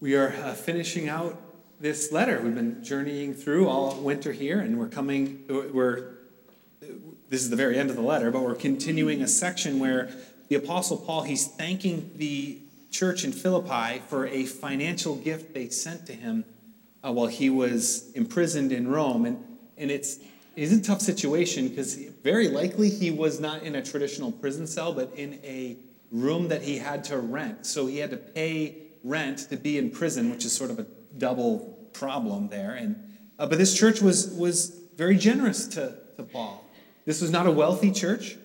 We are uh, finishing out this letter. We've been journeying through all winter here, and we're coming, we're, this is the very end of the letter, but we're continuing a section where the Apostle Paul, he's thanking the church in Philippi for a financial gift they sent to him uh, while he was imprisoned in Rome. And, and it's, it's a tough situation because very likely he was not in a traditional prison cell, but in a room that he had to rent. So he had to pay rent to be in prison, which is sort of a double problem there. And, uh, but this church was, was very generous to, to Paul. This was not a wealthy church,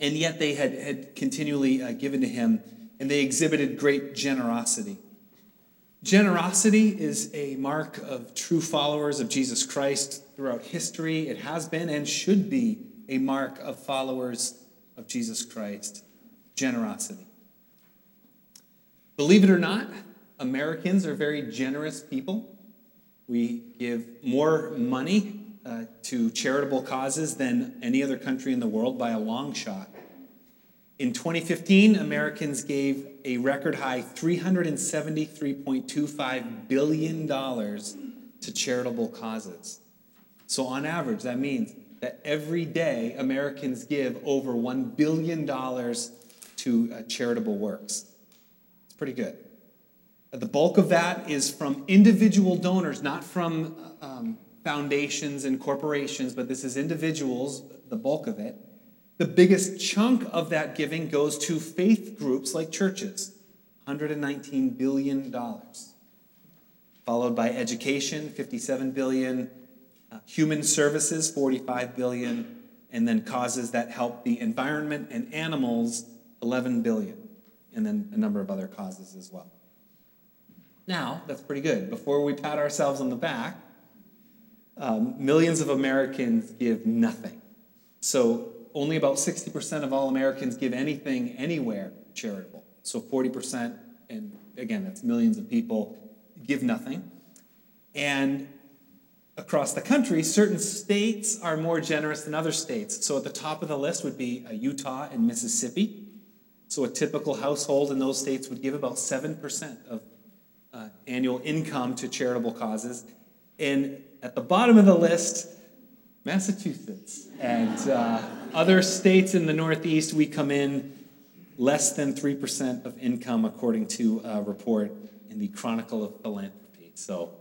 and yet they had, had continually uh, given to him, and they exhibited great generosity. Generosity is a mark of true followers of Jesus Christ throughout history. It has been and should be a mark of followers of Jesus Christ. Generosity. Believe it or not, Americans are very generous people. We give more money uh, to charitable causes than any other country in the world by a long shot. In 2015, Americans gave a record high $373.25 billion to charitable causes. So, on average, that means that every day Americans give over $1 billion to uh, charitable works. It's pretty good. Uh, the bulk of that is from individual donors, not from um, foundations and corporations, but this is individuals, the bulk of it. The biggest chunk of that giving goes to faith groups like churches, $119 billion. Followed by education, 57 billion, uh, human services, 45 billion, and then causes that help the environment and animals, 11 billion and then a number of other causes as well. Now, that's pretty good. Before we pat ourselves on the back, um, millions of Americans give nothing. So only about 60% of all Americans give anything anywhere charitable. So 40%, and again, that's millions of people, give nothing. And across the country, certain states are more generous than other states. So at the top of the list would be uh, Utah and Mississippi. So a typical household in those states would give about 7% of uh, annual income to charitable causes. And at the bottom of the list, Massachusetts and uh, other states in the Northeast, we come in less than 3% of income, according to a report in the Chronicle of Philanthropy. So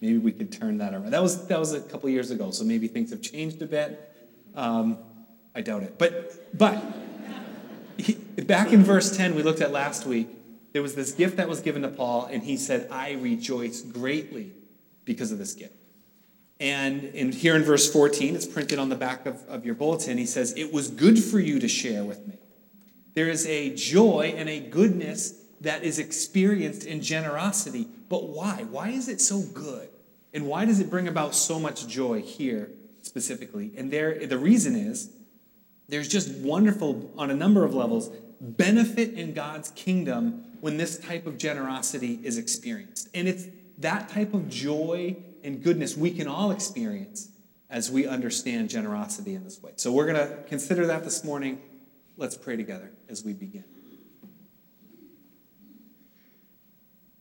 maybe we could turn that around. That was, that was a couple years ago, so maybe things have changed a bit. Um, I doubt it. But, but back in verse 10, we looked at last week, there was this gift that was given to Paul, and he said, I rejoice greatly because of this gift. And in, here in verse 14, it's printed on the back of, of your bulletin, he says, It was good for you to share with me. There is a joy and a goodness that is experienced in generosity. But why? Why is it so good? And why does it bring about so much joy here specifically? And there, the reason is there's just wonderful, on a number of levels, benefit in God's kingdom when this type of generosity is experienced. And it's that type of joy and goodness we can all experience as we understand generosity in this way. So we're going to consider that this morning. Let's pray together as we begin.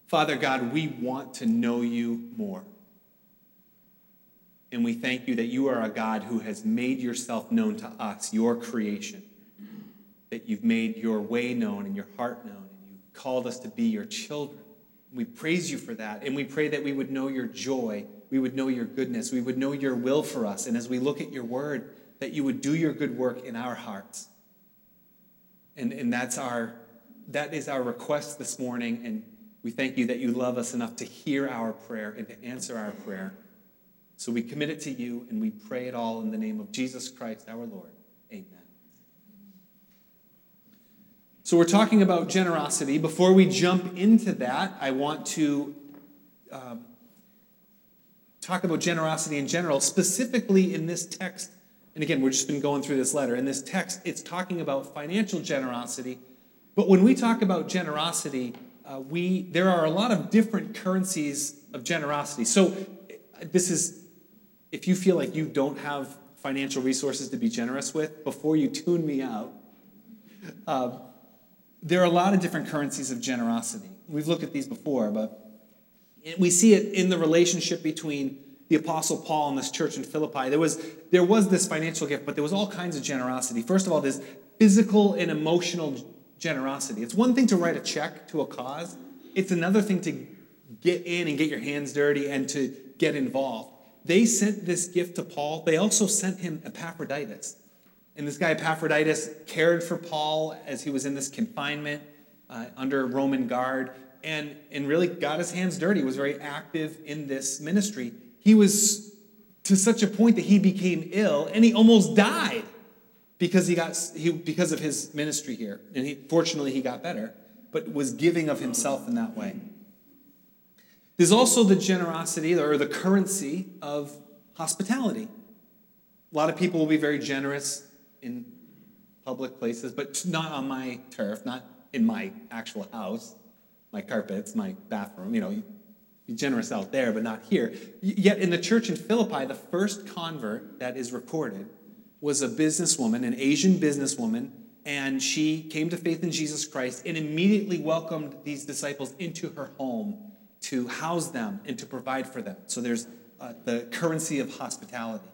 Father God, we want to know you more. And we thank you that you are a God who has made yourself known to us, your creation, that you've made your way known and your heart known, and you've called us to be your children. We praise you for that. And we pray that we would know your joy, we would know your goodness, we would know your will for us. And as we look at your word, that you would do your good work in our hearts. And, and that's our, that is our request this morning. And we thank you that you love us enough to hear our prayer and to answer our prayer. So we commit it to you and we pray it all in the name of Jesus Christ our Lord. Amen. So we're talking about generosity. Before we jump into that, I want to um, talk about generosity in general, specifically in this text. And again, we've just been going through this letter. In this text, it's talking about financial generosity. But when we talk about generosity, uh, we there are a lot of different currencies of generosity. So this is if you feel like you don't have financial resources to be generous with, before you tune me out, uh, there are a lot of different currencies of generosity. we've looked at these before, but we see it in the relationship between the apostle paul and this church in philippi. There was there was this financial gift but there was all kinds of generosity. First of all this physical and emotional generosity. It's one thing to write a check to a cause. It's another thing to get in and get your hands dirty and to get involved. They sent this gift to paul. They also sent him epaphroditus and this guy epaphroditus cared for paul as he was in this confinement uh, under roman guard and, and really got his hands dirty, was very active in this ministry. He was to such a point that he became ill and he almost died because he got he, because of his ministry here. And he, fortunately he got better, but was giving of himself in that way. There's also the generosity or the currency of hospitality. A lot of people will be very generous in public places, but not on my turf, not in my actual house my carpets, my bathroom, you know, be generous out there, but not here. Yet in the church in Philippi, the first convert that is recorded was a businesswoman, an Asian businesswoman, and she came to faith in Jesus Christ and immediately welcomed these disciples into her home to house them and to provide for them. So there's uh, the currency of hospitality.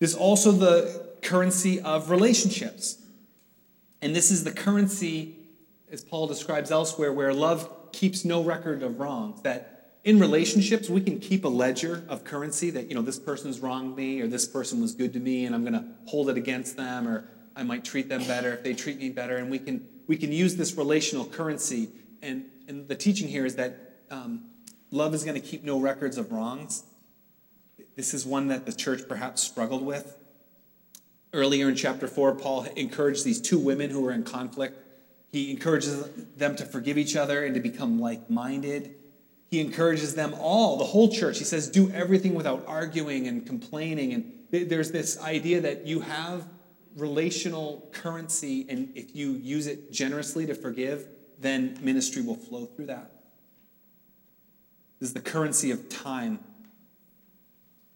There's also the currency of relationships. And this is the currency as Paul describes elsewhere, where love keeps no record of wrongs. That in relationships, we can keep a ledger of currency that, you know, this person's wronged me or this person was good to me and I'm going to hold it against them or I might treat them better if they treat me better. And we can, we can use this relational currency. And, and the teaching here is that um, love is going to keep no records of wrongs. This is one that the church perhaps struggled with. Earlier in chapter 4, Paul encouraged these two women who were in conflict he encourages them to forgive each other and to become like minded. He encourages them all, the whole church. He says, do everything without arguing and complaining. And there's this idea that you have relational currency, and if you use it generously to forgive, then ministry will flow through that. This is the currency of time.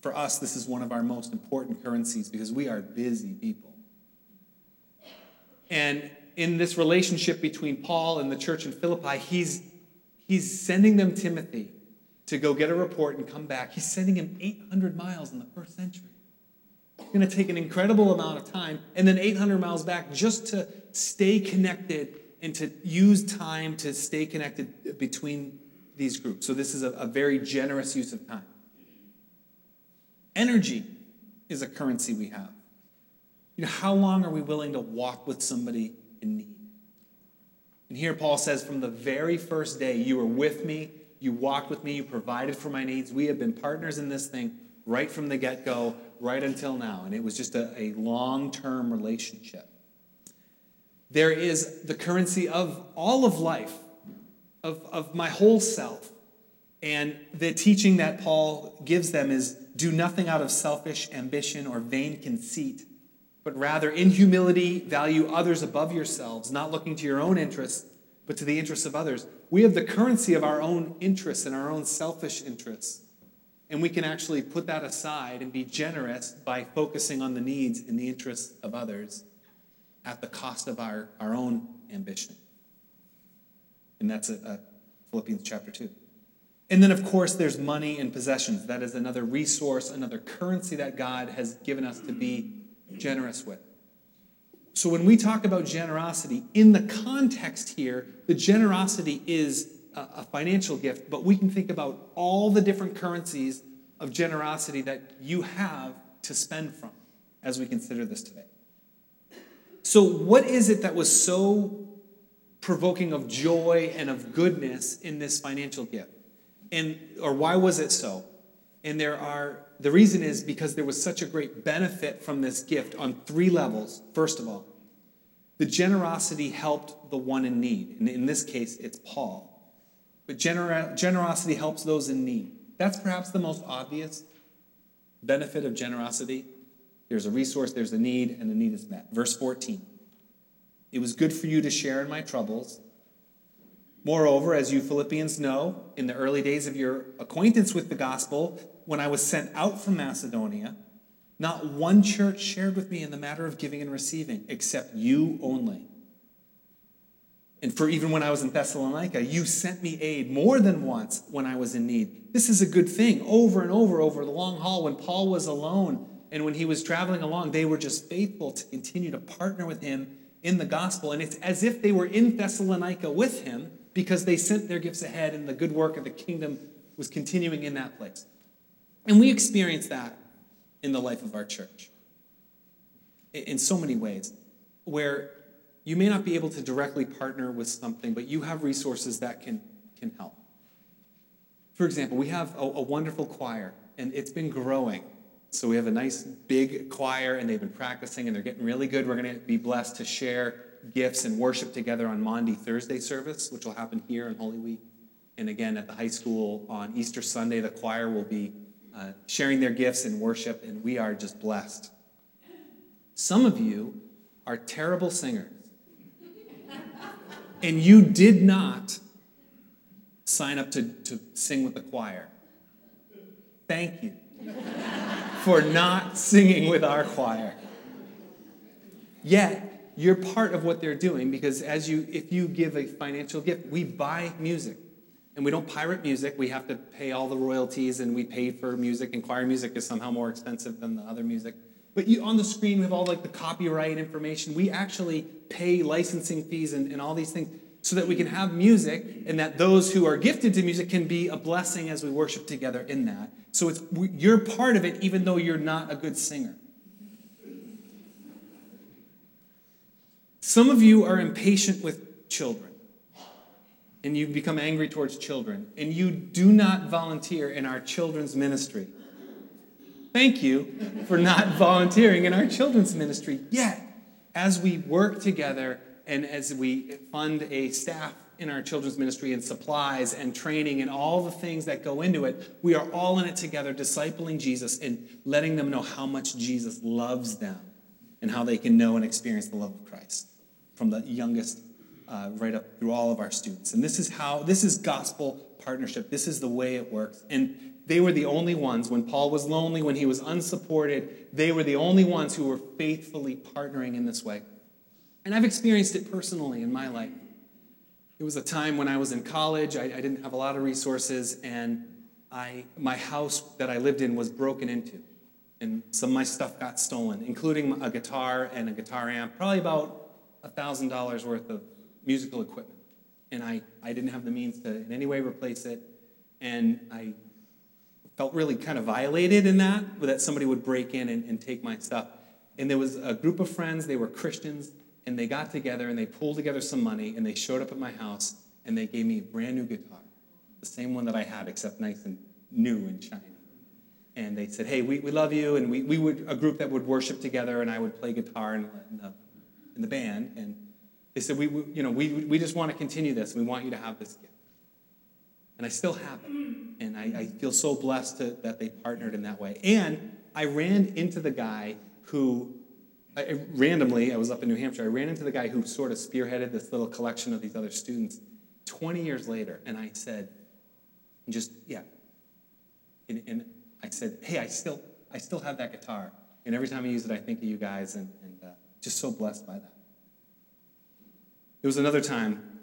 For us, this is one of our most important currencies because we are busy people. And in this relationship between Paul and the church in Philippi, he's, he's sending them Timothy to go get a report and come back. He's sending him 800 miles in the first century. It's going to take an incredible amount of time, and then 800 miles back just to stay connected and to use time to stay connected between these groups. So, this is a, a very generous use of time. Energy is a currency we have. You know, how long are we willing to walk with somebody in need. And here Paul says, From the very first day, you were with me, you walked with me, you provided for my needs. We have been partners in this thing right from the get go, right until now. And it was just a, a long term relationship. There is the currency of all of life, of, of my whole self. And the teaching that Paul gives them is do nothing out of selfish ambition or vain conceit but rather in humility value others above yourselves, not looking to your own interests, but to the interests of others. We have the currency of our own interests and our own selfish interests. And we can actually put that aside and be generous by focusing on the needs and the interests of others at the cost of our, our own ambition. And that's a, a Philippians chapter 2. And then, of course, there's money and possessions. That is another resource, another currency that God has given us to be generous with. So when we talk about generosity, in the context here, the generosity is a, financial gift, but we can think about all the different currencies of generosity that you have to spend from as we consider this today. So, what is it that was so provoking of joy and of goodness in this financial gift? And or why was it so? And there are the reason is because there was such a great benefit from this gift on three levels. First of all, the generosity helped the one in need. And in this case, it's Paul. But gener- generosity helps those in need. That's perhaps the most obvious benefit of generosity. There's a resource, there's a need, and the need is met. Verse 14 It was good for you to share in my troubles. Moreover, as you Philippians know, in the early days of your acquaintance with the gospel, when I was sent out from Macedonia, not one church shared with me in the matter of giving and receiving, except you only. And for even when I was in Thessalonica, you sent me aid more than once when I was in need. This is a good thing. Over and over, over the long haul, when Paul was alone and when he was traveling along, they were just faithful to continue to partner with him in the gospel. And it's as if they were in Thessalonica with him because they sent their gifts ahead and the good work of the kingdom was continuing in that place. And we experience that in the life of our church in so many ways, where you may not be able to directly partner with something, but you have resources that can, can help. For example, we have a, a wonderful choir, and it's been growing. So we have a nice big choir, and they've been practicing, and they're getting really good. We're going to be blessed to share gifts and worship together on Maundy Thursday service, which will happen here in Holy Week. And again, at the high school on Easter Sunday, the choir will be uh, sharing their gifts in worship, and we are just blessed. Some of you are terrible singers, and you did not sign up to, to sing with the choir. Thank you for not singing with our choir. Yet, you're part of what they're doing because as you if you give a financial gift, we buy music. And we don't pirate music. We have to pay all the royalties and we pay for music, and choir music is somehow more expensive than the other music. But you, on the screen, we have all like the copyright information. We actually pay licensing fees and, and all these things so that we can have music and that those who are gifted to music can be a blessing as we worship together in that. So it's, you're part of it even though you're not a good singer. Some of you are impatient with children and you become angry towards children, and you do not volunteer in our children's ministry. Thank you for not volunteering in our children's ministry. Yet, as we work together and as we fund a staff in our children's ministry and supplies and training and all the things that go into it, we are all in it together, discipling Jesus and letting them know how much Jesus loves them and how they can know and experience the love of Christ from the youngest uh, right up through all of our students. And this is how, this is gospel partnership. This is the way it works. And they were the only ones, when Paul was lonely, when he was unsupported, they were the only ones who were faithfully partnering in this way. And I've experienced it personally in my life. It was a time when I was in college, I, I didn't have a lot of resources, and I, my house that I lived in was broken into. And some of my stuff got stolen, including a guitar and a guitar amp, probably about $1,000 worth of musical equipment. And I, I didn't have the means to in any way replace it. And I felt really kind of violated in that, that somebody would break in and, and take my stuff. And there was a group of friends, they were Christians, and they got together and they pulled together some money and they showed up at my house and they gave me a brand new guitar, the same one that I had, except nice and new and shiny. And they said, Hey, we, we love you. And we, we would, a group that would worship together, and I would play guitar in, in, in the band. And they said, we, we, you know, we, we just want to continue this. We want you to have this gift. And I still have it. And I, I feel so blessed to, that they partnered in that way. And I ran into the guy who, I, randomly, I was up in New Hampshire, I ran into the guy who sort of spearheaded this little collection of these other students 20 years later. And I said, just, yeah. And, and I said, hey, I still, I still have that guitar. And every time I use it, I think of you guys and, and uh, just so blessed by that. It was another time.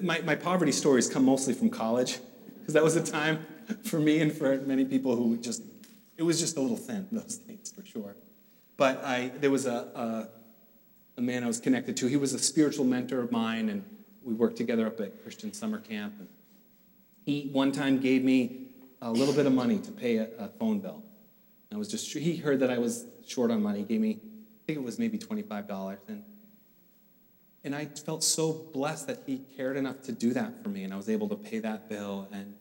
My, my poverty stories come mostly from college, because that was a time for me and for many people who just, it was just a little thin, those days, for sure. But I, there was a, a, a man I was connected to. He was a spiritual mentor of mine, and we worked together up at Christian Summer Camp. And he one time gave me a little bit of money to pay a, a phone bill. I was just, he heard that I was short on money, he gave me, I think it was maybe $25. And and I felt so blessed that he cared enough to do that for me, and I was able to pay that bill. And,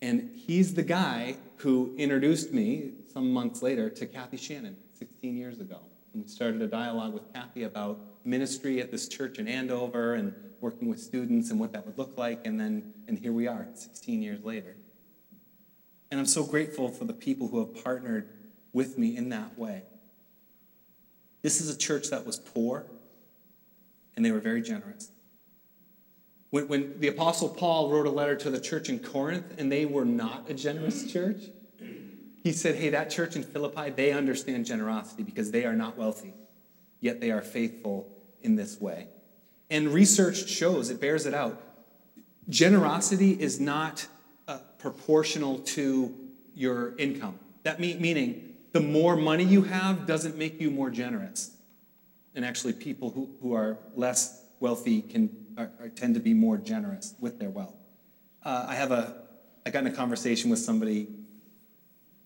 and he's the guy who introduced me some months later to Kathy Shannon 16 years ago. And we started a dialogue with Kathy about ministry at this church in Andover and working with students and what that would look like. And then, and here we are 16 years later. And I'm so grateful for the people who have partnered with me in that way. This is a church that was poor and they were very generous. When, when the Apostle Paul wrote a letter to the church in Corinth, and they were not a generous church, he said, Hey, that church in Philippi, they understand generosity because they are not wealthy, yet they are faithful in this way. And research shows, it bears it out. Generosity is not uh, proportional to your income. That mean, meaning the more money you have doesn't make you more generous. And actually, people who, who are less wealthy can are, are, tend to be more generous with their wealth. Uh, I have a I got in a conversation with somebody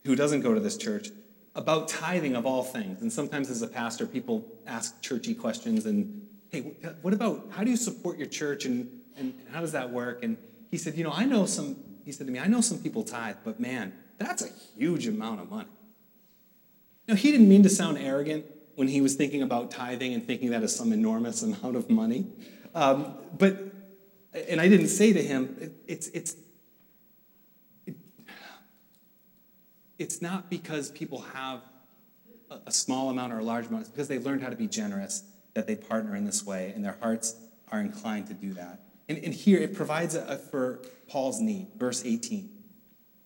who doesn't go to this church about tithing of all things. And sometimes as a pastor, people ask churchy questions and, hey, what about, how do you support your church and, and how does that work? And he said, you know, I know some, he said to me, I know some people tithe, but man, that's a huge amount of money. Now, he didn't mean to sound arrogant when he was thinking about tithing and thinking that is some enormous amount of money. Um, but, and I didn't say to him, it, it's, it's, it's not because people have a small amount or a large amount, it's because they learned how to be generous that they partner in this way, and their hearts are inclined to do that. And, and here it provides a, a, for Paul's need. Verse 18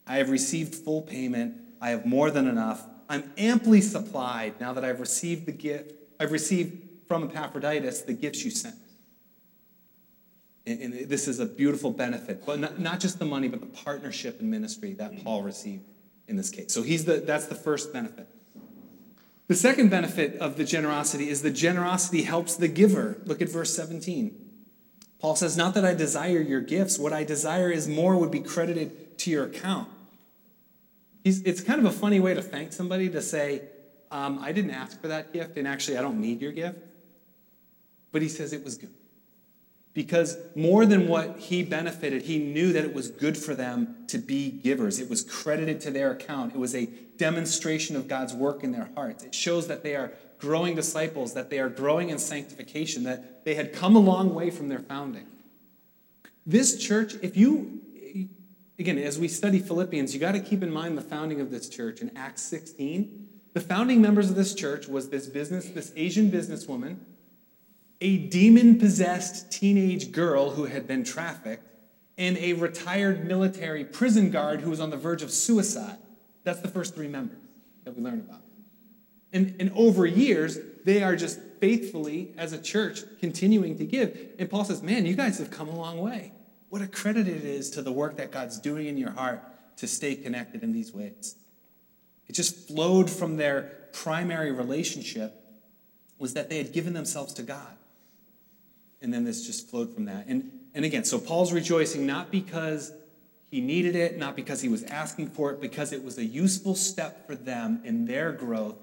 I have received full payment, I have more than enough. I'm amply supplied now that I've received the gift, I've received from Epaphroditus the gifts you sent. And, and this is a beautiful benefit, but not, not just the money, but the partnership and ministry that Paul received in this case. So he's the, that's the first benefit. The second benefit of the generosity is the generosity helps the giver. Look at verse 17. Paul says, Not that I desire your gifts, what I desire is more would be credited to your account. He's, it's kind of a funny way to thank somebody to say, um, I didn't ask for that gift, and actually, I don't need your gift. But he says it was good because more than what he benefited, he knew that it was good for them to be givers. It was credited to their account. It was a demonstration of God's work in their hearts. It shows that they are growing disciples, that they are growing in sanctification, that they had come a long way from their founding. This church, if you, again, as we study Philippians, you got to keep in mind the founding of this church in Acts 16. The founding members of this church was this business, this Asian businesswoman a demon possessed teenage girl who had been trafficked, and a retired military prison guard who was on the verge of suicide. That's the first three members that we learn about. And, and over years, they are just faithfully, as a church, continuing to give. And Paul says, Man, you guys have come a long way. What a credit it is to the work that God's doing in your heart to stay connected in these ways. It just flowed from their primary relationship was that they had given themselves to God and then this just flowed from that. And, and again, so Paul's rejoicing not because he needed it, not because he was asking for it, because it was a useful step for them in their growth,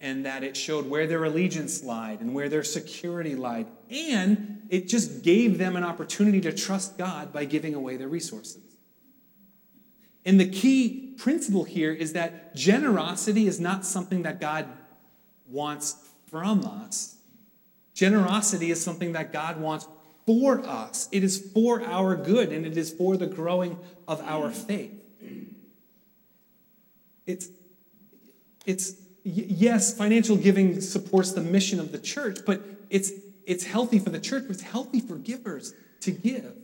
and that it showed where their allegiance lied and where their security lied. And it just gave them an opportunity to trust God by giving away their resources. And the key principle here is that generosity is not something that God wants from us, Generosity is something that God wants for us. It is for our good and it is for the growing of our faith. It's, it's yes, financial giving supports the mission of the church, but it's, it's healthy for the church, but it's healthy for givers to give.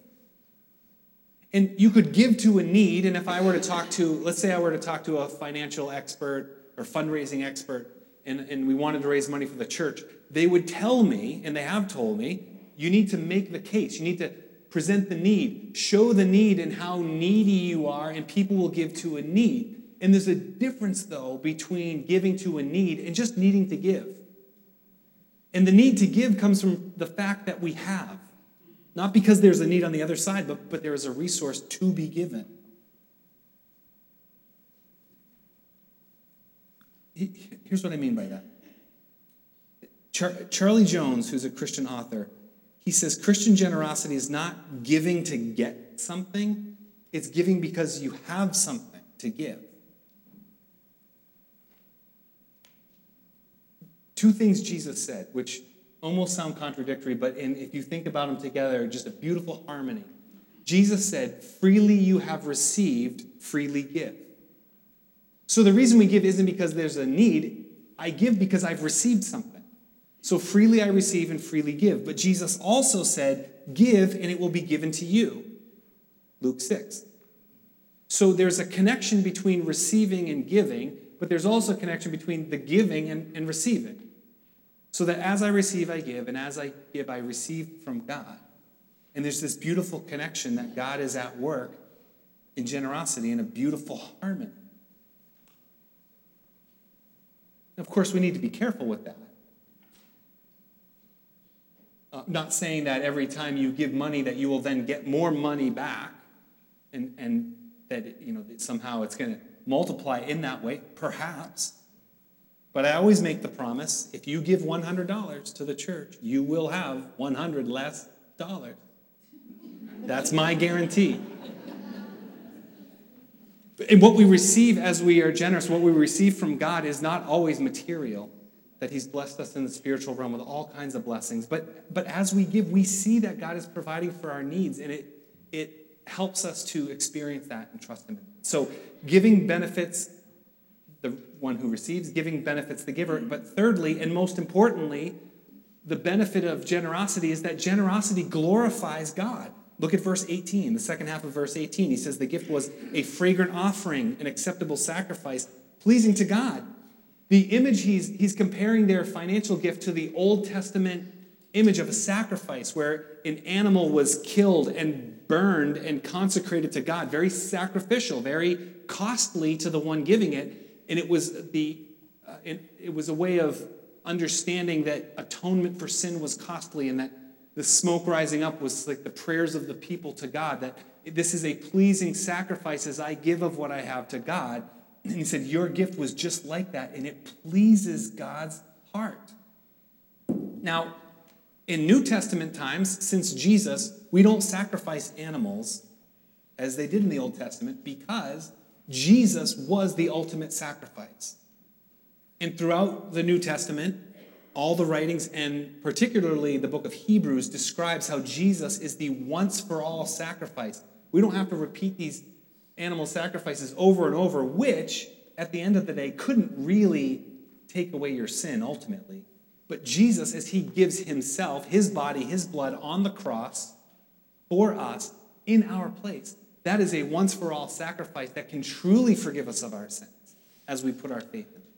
And you could give to a need, and if I were to talk to, let's say I were to talk to a financial expert or fundraising expert, and, and we wanted to raise money for the church, they would tell me, and they have told me, you need to make the case. You need to present the need, show the need and how needy you are, and people will give to a need. And there's a difference, though, between giving to a need and just needing to give. And the need to give comes from the fact that we have, not because there's a need on the other side, but, but there is a resource to be given. Here's what I mean by that. Char- Charlie Jones, who's a Christian author, he says Christian generosity is not giving to get something, it's giving because you have something to give. Two things Jesus said, which almost sound contradictory, but in, if you think about them together, just a beautiful harmony. Jesus said, Freely you have received, freely give. So the reason we give isn't because there's a need. I give because I've received something. So freely I receive and freely give. But Jesus also said, Give and it will be given to you. Luke 6. So there's a connection between receiving and giving, but there's also a connection between the giving and, and receiving. So that as I receive, I give, and as I give, I receive from God. And there's this beautiful connection that God is at work in generosity in a beautiful harmony. Of course, we need to be careful with that. Uh, not saying that every time you give money that you will then get more money back and, and that you know that somehow it's going to multiply in that way perhaps but i always make the promise if you give $100 to the church you will have 100 less dollars that's my guarantee and what we receive as we are generous what we receive from god is not always material that he's blessed us in the spiritual realm with all kinds of blessings. But, but as we give, we see that God is providing for our needs, and it, it helps us to experience that and trust him. So giving benefits one who receives, giving benefits the giver. But thirdly, and most importantly, the benefit of generosity is that generosity glorifies God. Look at verse 18, the second half of verse 18. He says, The gift was a fragrant offering, an acceptable sacrifice, pleasing to God. The image he's, he's comparing their financial gift to the Old Testament image of a sacrifice where an animal was killed and burned and consecrated to God, very sacrificial, very costly to the one giving it. And it was, the, uh, it, it was a way of understanding that atonement for sin was costly and that the smoke rising up was like the prayers of the people to God, that this is a pleasing sacrifice as I give of what I have to God. And he said, Your gift was just like that, and it pleases God's heart. Now, in New Testament times, since Jesus, we don't sacrifice animals as they did in the Old Testament because Jesus was the ultimate sacrifice. And throughout the New Testament, all the writings, and particularly the book of Hebrews, describes how Jesus is the once for all sacrifice. We don't have to repeat these animal sacrifices over and over, which at the end of the day couldn't really take away your sin ultimately. But Jesus, as he gives himself, his body, his blood on the cross for us in our place, that is a once for all sacrifice that can truly forgive us of our sins as we put our faith in it.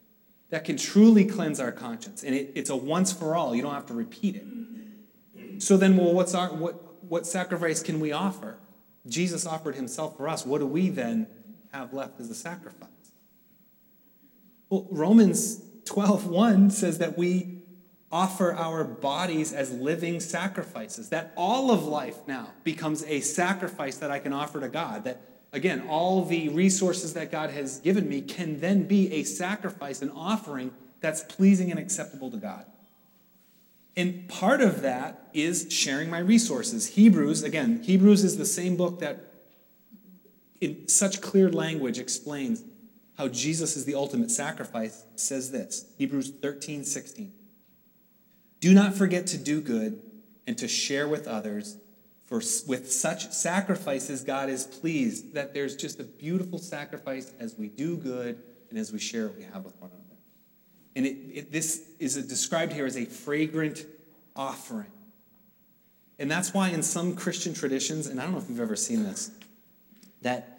That can truly cleanse our conscience. And it, it's a once for all. You don't have to repeat it. So then, well, what's our, what, what sacrifice can we offer? Jesus offered himself for us. What do we then have left as a sacrifice? Well, Romans 12:1 says that we offer our bodies as living sacrifices. That all of life now becomes a sacrifice that I can offer to God. That again, all the resources that God has given me can then be a sacrifice, an offering that's pleasing and acceptable to God. And part of that is sharing my resources. Hebrews, again, Hebrews is the same book that in such clear language explains how Jesus is the ultimate sacrifice, says this Hebrews 13, 16. Do not forget to do good and to share with others, for with such sacrifices, God is pleased that there's just a beautiful sacrifice as we do good and as we share what we have with one another. And it, it, this is described here as a fragrant offering. And that's why in some Christian traditions, and I don't know if you've ever seen this, that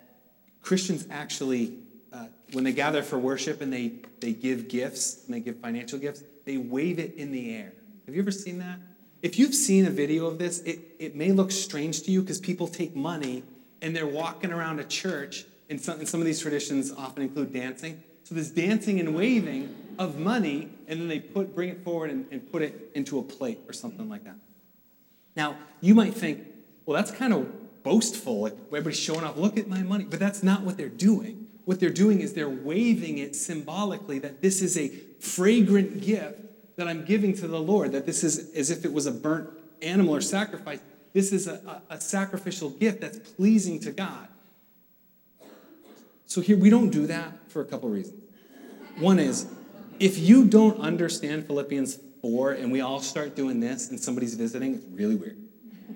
Christians actually, uh, when they gather for worship and they, they give gifts and they give financial gifts, they wave it in the air. Have you ever seen that? If you've seen a video of this, it, it may look strange to you because people take money and they're walking around a church, and some, and some of these traditions often include dancing. So there's dancing and waving of money, and then they put, bring it forward and, and put it into a plate or something like that. Now, you might think, well, that's kind of boastful. Everybody's showing off, look at my money. But that's not what they're doing. What they're doing is they're waving it symbolically that this is a fragrant gift that I'm giving to the Lord, that this is as if it was a burnt animal or sacrifice. This is a, a, a sacrificial gift that's pleasing to God. So here, we don't do that for a couple reasons. One is if you don't understand Philippians 4 and we all start doing this and somebody's visiting, it's really weird.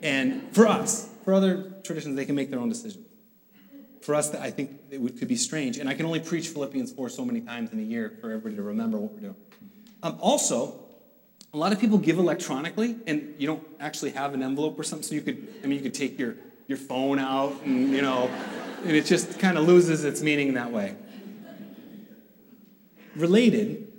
And for us, for other traditions, they can make their own decisions. For us, I think it could be strange. And I can only preach Philippians 4 so many times in a year for everybody to remember what we're doing. Um, also, a lot of people give electronically, and you don't actually have an envelope or something, so you could, I mean, you could take your, your phone out and, you know, and it just kind of loses its meaning in that way. Related,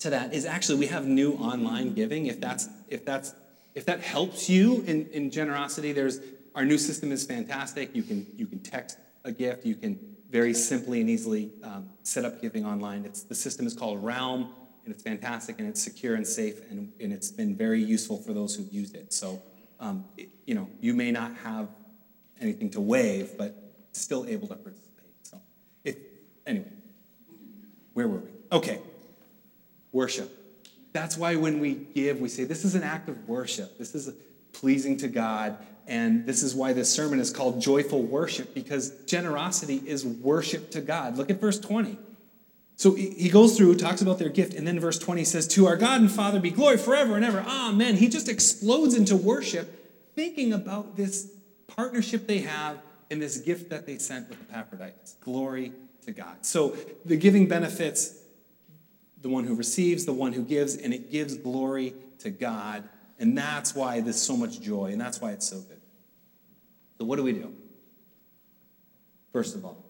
to that is actually we have new online giving. If that's if that's if that helps you in, in generosity, there's our new system is fantastic. You can you can text a gift. You can very simply and easily um, set up giving online. It's, the system is called Realm, and it's fantastic, and it's secure and safe, and, and it's been very useful for those who've used it. So, um, it, you know, you may not have anything to waive, but still able to participate. So, if, anyway, where were we? Okay, worship. That's why when we give, we say this is an act of worship. This is pleasing to God. And this is why this sermon is called Joyful Worship, because generosity is worship to God. Look at verse 20. So he goes through, talks about their gift, and then verse 20 says, To our God and Father be glory forever and ever. Amen. He just explodes into worship, thinking about this partnership they have and this gift that they sent with Epaphroditus. Glory to God. So the giving benefits the one who receives, the one who gives, and it gives glory to God. And that's why there's so much joy, and that's why it's so good. So, what do we do? First of all,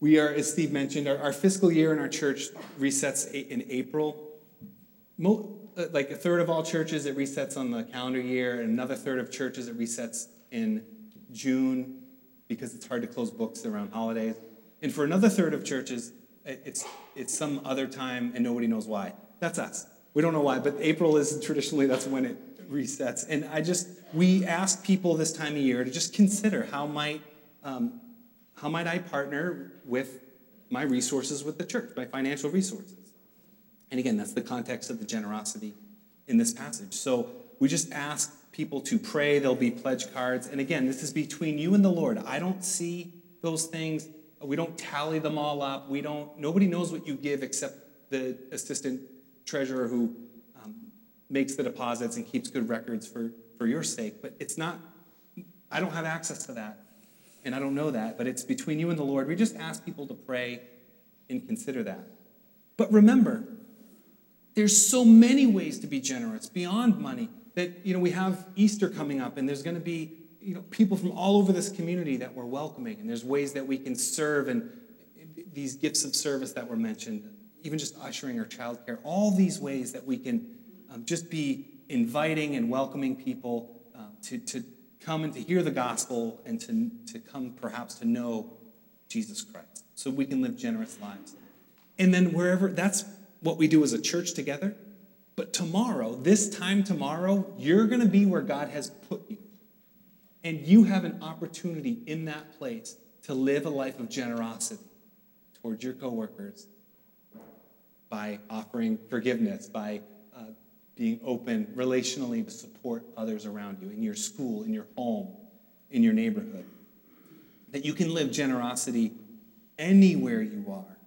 we are, as Steve mentioned, our, our fiscal year in our church resets in April. Mo, uh, like a third of all churches, it resets on the calendar year, and another third of churches, it resets in June because it's hard to close books around holidays. And for another third of churches, it's, it's some other time and nobody knows why. That's us. We don't know why, but April is traditionally that's when it resets. And I just, we ask people this time of year to just consider how might, um, how might I partner with my resources with the church, my financial resources. And again, that's the context of the generosity in this passage. So we just ask people to pray. There'll be pledge cards. And again, this is between you and the Lord. I don't see those things. We don't tally them all up. We don't, nobody knows what you give except the assistant treasurer who um, makes the deposits and keeps good records for, for your sake. But it's not, I don't have access to that. And I don't know that. But it's between you and the Lord. We just ask people to pray and consider that. But remember, there's so many ways to be generous beyond money that, you know, we have Easter coming up and there's going to be, you know, people from all over this community that we're welcoming. And there's ways that we can serve and these gifts of service that were mentioned, even just ushering or childcare, all these ways that we can um, just be inviting and welcoming people uh, to, to come and to hear the gospel and to, to come perhaps to know Jesus Christ so we can live generous lives. And then wherever, that's what we do as a church together. But tomorrow, this time tomorrow, you're going to be where God has put you. And you have an opportunity in that place to live a life of generosity towards your coworkers by offering forgiveness, by being open relationally to support others around you in your school, in your home, in your neighborhood. That you can live generosity anywhere you are.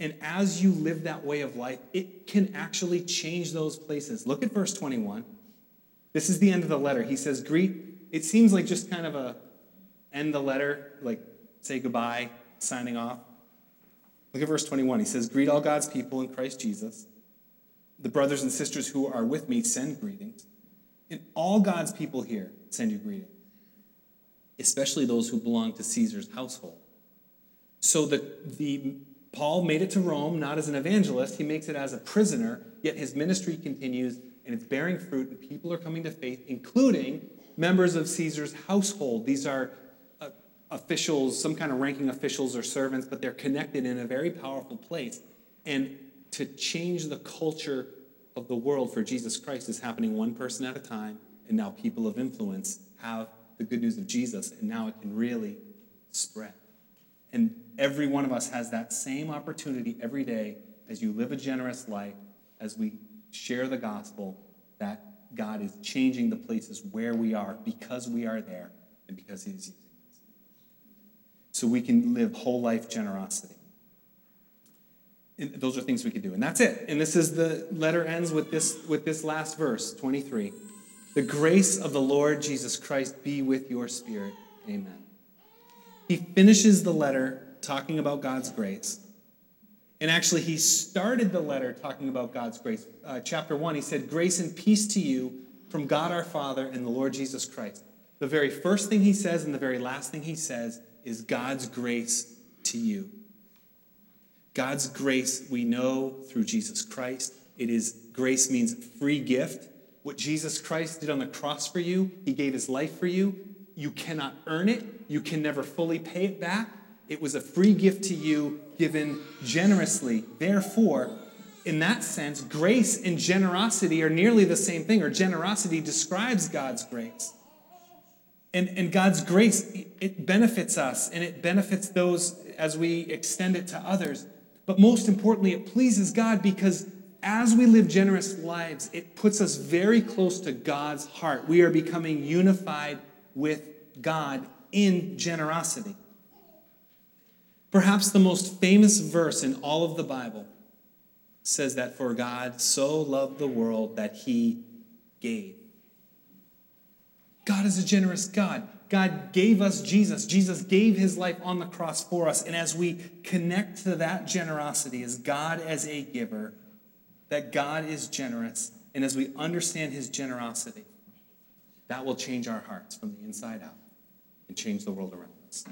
And as you live that way of life, it can actually change those places. Look at verse 21. This is the end of the letter. He says, Greet. It seems like just kind of a end the letter, like say goodbye, signing off. Look at verse 21. He says, Greet all God's people in Christ Jesus. The brothers and sisters who are with me send greetings. And all God's people here send you greetings, especially those who belong to Caesar's household. So the, the Paul made it to Rome not as an evangelist, he makes it as a prisoner, yet his ministry continues and it's bearing fruit, and people are coming to faith, including members of Caesar's household. These are uh, officials, some kind of ranking officials or servants, but they're connected in a very powerful place. And to change the culture of the world for Jesus Christ is happening one person at a time, and now people of influence have the good news of Jesus, and now it can really spread. And every one of us has that same opportunity every day as you live a generous life, as we share the gospel, that God is changing the places where we are because we are there and because He is using us. So we can live whole life generosity those are things we could do. And that's it. And this is the letter ends with this with this last verse, 23. The grace of the Lord Jesus Christ be with your spirit. Amen. He finishes the letter talking about God's grace. And actually, he started the letter talking about God's grace. Uh, chapter 1, he said, Grace and peace to you from God our Father and the Lord Jesus Christ. The very first thing he says and the very last thing he says is God's grace to you. God's grace we know through Jesus Christ, It is grace means free gift. What Jesus Christ did on the cross for you, he gave his life for you. You cannot earn it, you can never fully pay it back. It was a free gift to you given generously. Therefore, in that sense, grace and generosity are nearly the same thing, or generosity describes God's grace. And, and God's grace, it benefits us and it benefits those as we extend it to others. But most importantly, it pleases God because as we live generous lives, it puts us very close to God's heart. We are becoming unified with God in generosity. Perhaps the most famous verse in all of the Bible says that for God so loved the world that he gave. God is a generous God. God gave us Jesus. Jesus gave his life on the cross for us. And as we connect to that generosity as God as a giver, that God is generous, and as we understand his generosity, that will change our hearts from the inside out and change the world around us.